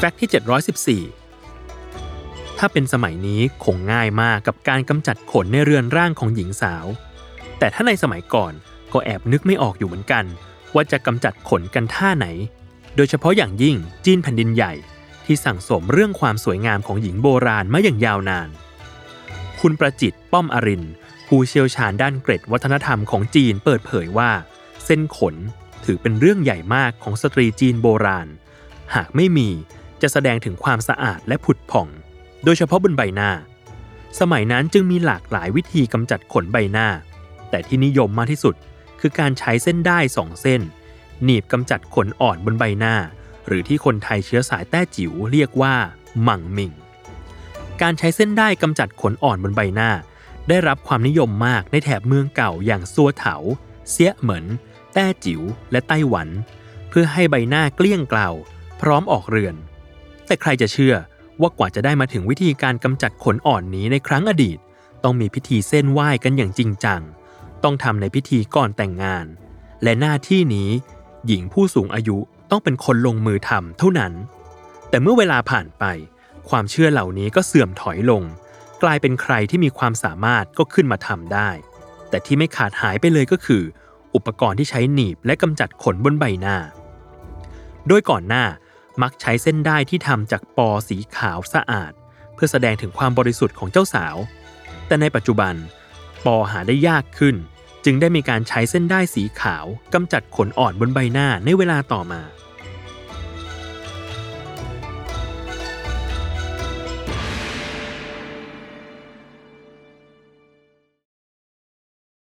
แฟกต์ที่ 714 ถ้าเป็นสมัยนี้คงง่ายมากกับการกำจัดขนในเรือนร่างของหญิงสาว แต่ถ้าในสมัยก่อนก็แอบนึกไม่ออกอยู่เหมือนกัน ว่าจะกำจัดขนกันท่าไหน โดยเฉพาะอย่างยิ่งจีนแผ่นดินใหญ่ ที่สั่งสมเรื่องความสวยงามของหญิงโบราณมาอย่างยาวนาน คุณประจิตป้อมอรินผู้เชี่ยวชาญด้านเกร็ดวัฒนธรรมของจีนเปิดเผยว่า เส้นขนถือเป็นเรื่องใหญ่มากของสตรีจีนโบราณ หากไม่มี จะแสดงถึงความสะอาดและผุดผ่อง โดยเฉพาะบนใบหน้า สมัยนั้นจึงมีหลากหลายวิธีกำจัดขนใบหน้า แต่ที่นิยมมากที่สุดคือการใช้เส้นด้ายสองเส้น หนีบกำจัดขนอ่อนบนใบหน้า หรือที่คนไทยเชื้อสายแต้จิ๋วเรียกว่ามังหมิ่ง การใช้เส้นด้ายกำจัดขนอ่อนบนใบหน้า ได้รับความนิยมมากในแถบเมืองเก่าอย่างซัวเถา เสียเหมินแต้จิ๋วและไต้หวัน เพื่อให้ใบหน้าเกลี้ยงเกลาพร้อมออกเรือน แต่ใครจะเชื่อว่ากว่าจะได้มาถึงวิธีการกำจัดขนอ่อนนี้ในครั้งอดีต ต้องมีพิธีเส้นไหว้กันอย่างจริงจัง ต้องทำในพิธีก่อนแต่งงาน และหน้าที่นี้หญิงผู้สูงอายุต้องเป็นคนลงมือทำเท่านั้น แต่เมื่อเวลาผ่านไป ความเชื่อเหล่านี้ก็เสื่อมถอยลง กลายเป็นใครที่มีความสามารถก็ขึ้นมาทำได้ แต่ที่ไม่ขาดหายไปเลยก็คือ อุปกรณ์ที่ใช้หนีบและกำจัดขนบนใบหน้า โดยก่อนหน้า มักใช้เส้นได้ที่ทำจากปอสีขาวสะอาด เพื่อแสดงถึงความบริสุทธิ์ของเจ้าสาว แต่ในปัจจุบัน ปอหาได้ยากขึ้น จึงได้มีการใช้เส้นได้สีขาวกำจัดขนอ่อนบนใบหน้าในเวลาต่อมา